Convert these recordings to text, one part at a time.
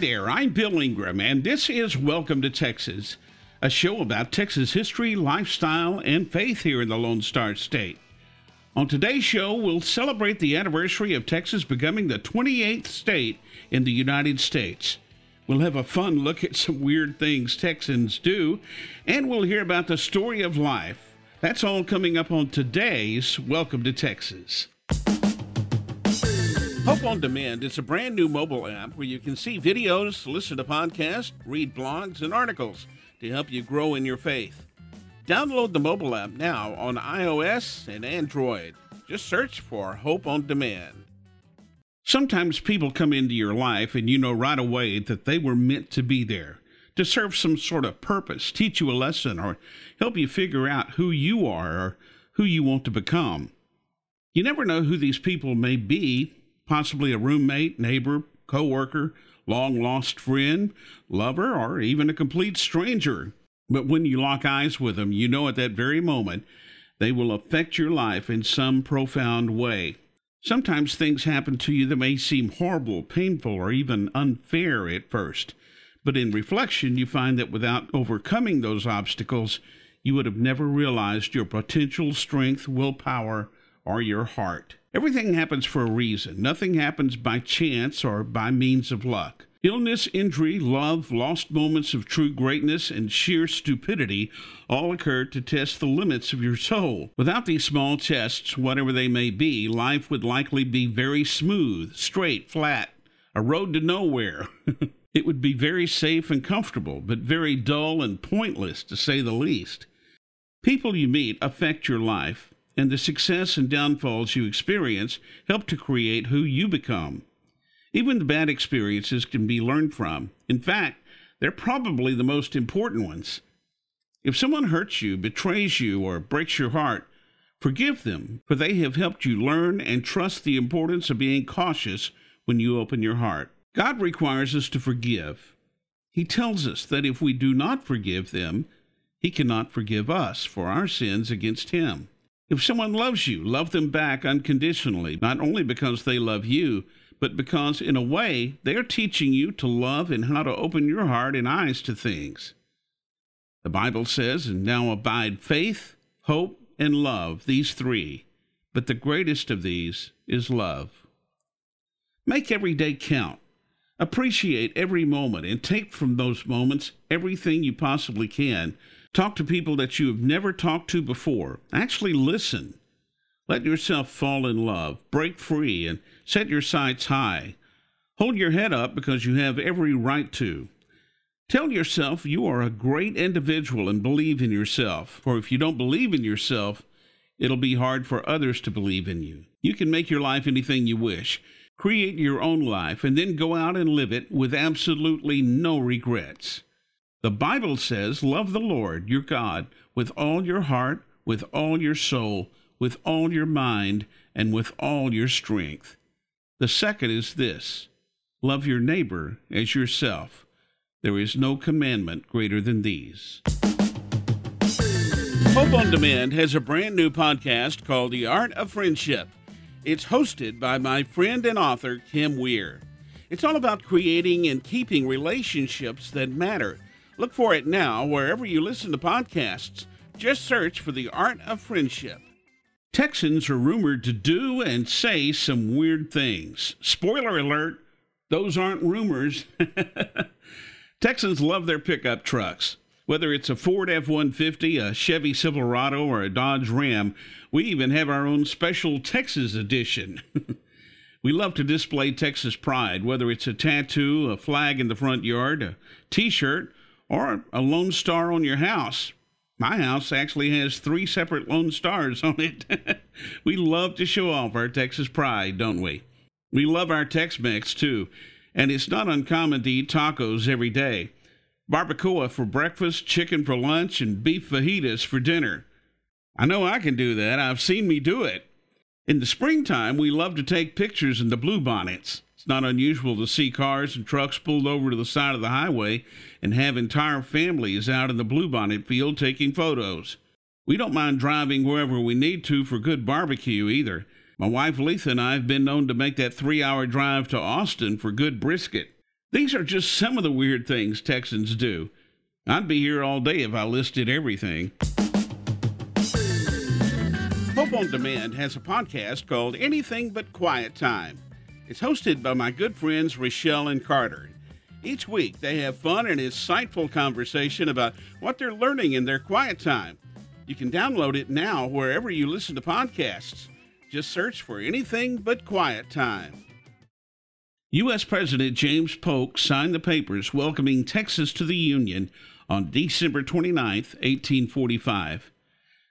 there, I'm Bill Ingram, and this is Welcome to Texas, a show about Texas history, lifestyle, and faith here in the Lone Star State. On today's show, we'll celebrate the anniversary of Texas becoming the 28th state in the United States. We'll have a fun look at some weird things Texans do, and we'll hear about the story of life. That's all coming up on today's Welcome to Texas. Hope on Demand is a brand new mobile app where you can see videos, listen to podcasts, read blogs, and articles to help you grow in your faith. Download the mobile app now on iOS and Android. Just search for Hope on Demand. Sometimes people come into your life and you know right away that they were meant to be there, to serve some sort of purpose, teach you a lesson, or help you figure out who you are or who you want to become. You never know who these people may be possibly a roommate, neighbor, coworker, long lost friend, lover, or even a complete stranger. But when you lock eyes with them, you know at that very moment they will affect your life in some profound way. Sometimes things happen to you that may seem horrible, painful, or even unfair at first. But in reflection, you find that without overcoming those obstacles, you would have never realized your potential strength, willpower, or your heart. Everything happens for a reason. Nothing happens by chance or by means of luck. Illness, injury, love, lost moments of true greatness, and sheer stupidity all occur to test the limits of your soul. Without these small tests, whatever they may be, life would likely be very smooth, straight, flat, a road to nowhere. it would be very safe and comfortable, but very dull and pointless, to say the least. People you meet affect your life, and the success and downfalls you experience help to create who you become. Even the bad experiences can be learned from. In fact, they're probably the most important ones. If someone hurts you, betrays you, or breaks your heart, forgive them, for they have helped you learn and trust the importance of being cautious when you open your heart. God requires us to forgive. He tells us that if we do not forgive them, He cannot forgive us for our sins against Him. If someone loves you, love them back unconditionally, not only because they love you, but because, in a way, they are teaching you to love and how to open your heart and eyes to things. The Bible says, And now abide faith, hope, and love, these three, but the greatest of these is love. Make every day count. Appreciate every moment and take from those moments everything you possibly can Talk to people that you have never talked to before. Actually, listen. Let yourself fall in love, break free, and set your sights high. Hold your head up because you have every right to. Tell yourself you are a great individual and believe in yourself. For if you don't believe in yourself, it'll be hard for others to believe in you. You can make your life anything you wish. Create your own life and then go out and live it with absolutely no regrets. The Bible says, Love the Lord your God with all your heart, with all your soul, with all your mind, and with all your strength. The second is this love your neighbor as yourself. There is no commandment greater than these. Hope on Demand has a brand new podcast called The Art of Friendship. It's hosted by my friend and author, Kim Weir. It's all about creating and keeping relationships that matter Look for it now wherever you listen to podcasts. Just search for The Art of Friendship. Texans are rumored to do and say some weird things. Spoiler alert, those aren't rumors. Texans love their pickup trucks. Whether it's a Ford F 150, a Chevy Silverado, or a Dodge Ram, we even have our own special Texas edition. we love to display Texas pride, whether it's a tattoo, a flag in the front yard, a t shirt, or a Lone Star on your house. My house actually has three separate Lone Stars on it. we love to show off our Texas pride, don't we? We love our Tex Mex too, and it's not uncommon to eat tacos every day. Barbacoa for breakfast, chicken for lunch, and beef fajitas for dinner. I know I can do that. I've seen me do it. In the springtime, we love to take pictures in the bluebonnets. Not unusual to see cars and trucks pulled over to the side of the highway and have entire families out in the bluebonnet field taking photos. We don't mind driving wherever we need to for good barbecue either. My wife Letha and I have been known to make that three hour drive to Austin for good brisket. These are just some of the weird things Texans do. I'd be here all day if I listed everything. Hope on Demand has a podcast called Anything But Quiet Time. It's hosted by my good friends Rochelle and Carter. Each week, they have fun and insightful conversation about what they're learning in their quiet time. You can download it now wherever you listen to podcasts. Just search for anything but quiet time. U.S. President James Polk signed the papers welcoming Texas to the Union on December 29, 1845.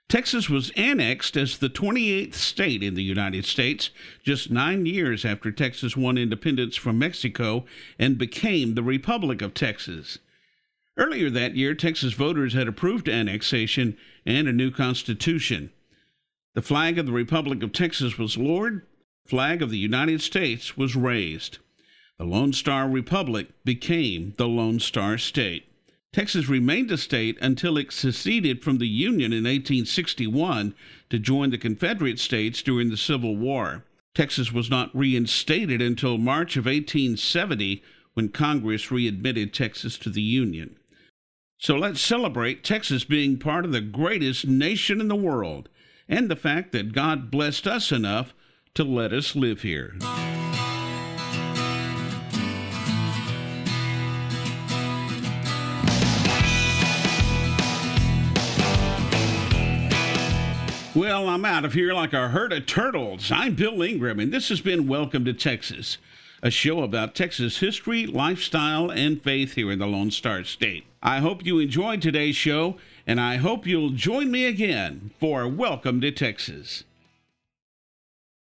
Texas was annexed as the 28th state in the United States just nine years after Texas won independence from Mexico and became the Republic of Texas. Earlier that year, Texas voters had approved annexation and a new constitution. The flag of the Republic of Texas was lowered, flag of the United States was raised. The Lone Star Republic became the Lone Star State. Texas remained a state until it seceded from the Union in 1861 to join the Confederate States during the Civil War. Texas was not reinstated until March of 1870 when Congress readmitted Texas to the Union. So let's celebrate Texas being part of the greatest nation in the world and the fact that God blessed us enough to let us live here. Well, I'm out of here like a herd of turtles. I'm Bill Ingram, and this has been Welcome to Texas, a show about Texas history, lifestyle, and faith here in the Lone Star State. I hope you enjoyed today's show, and I hope you'll join me again for Welcome to Texas.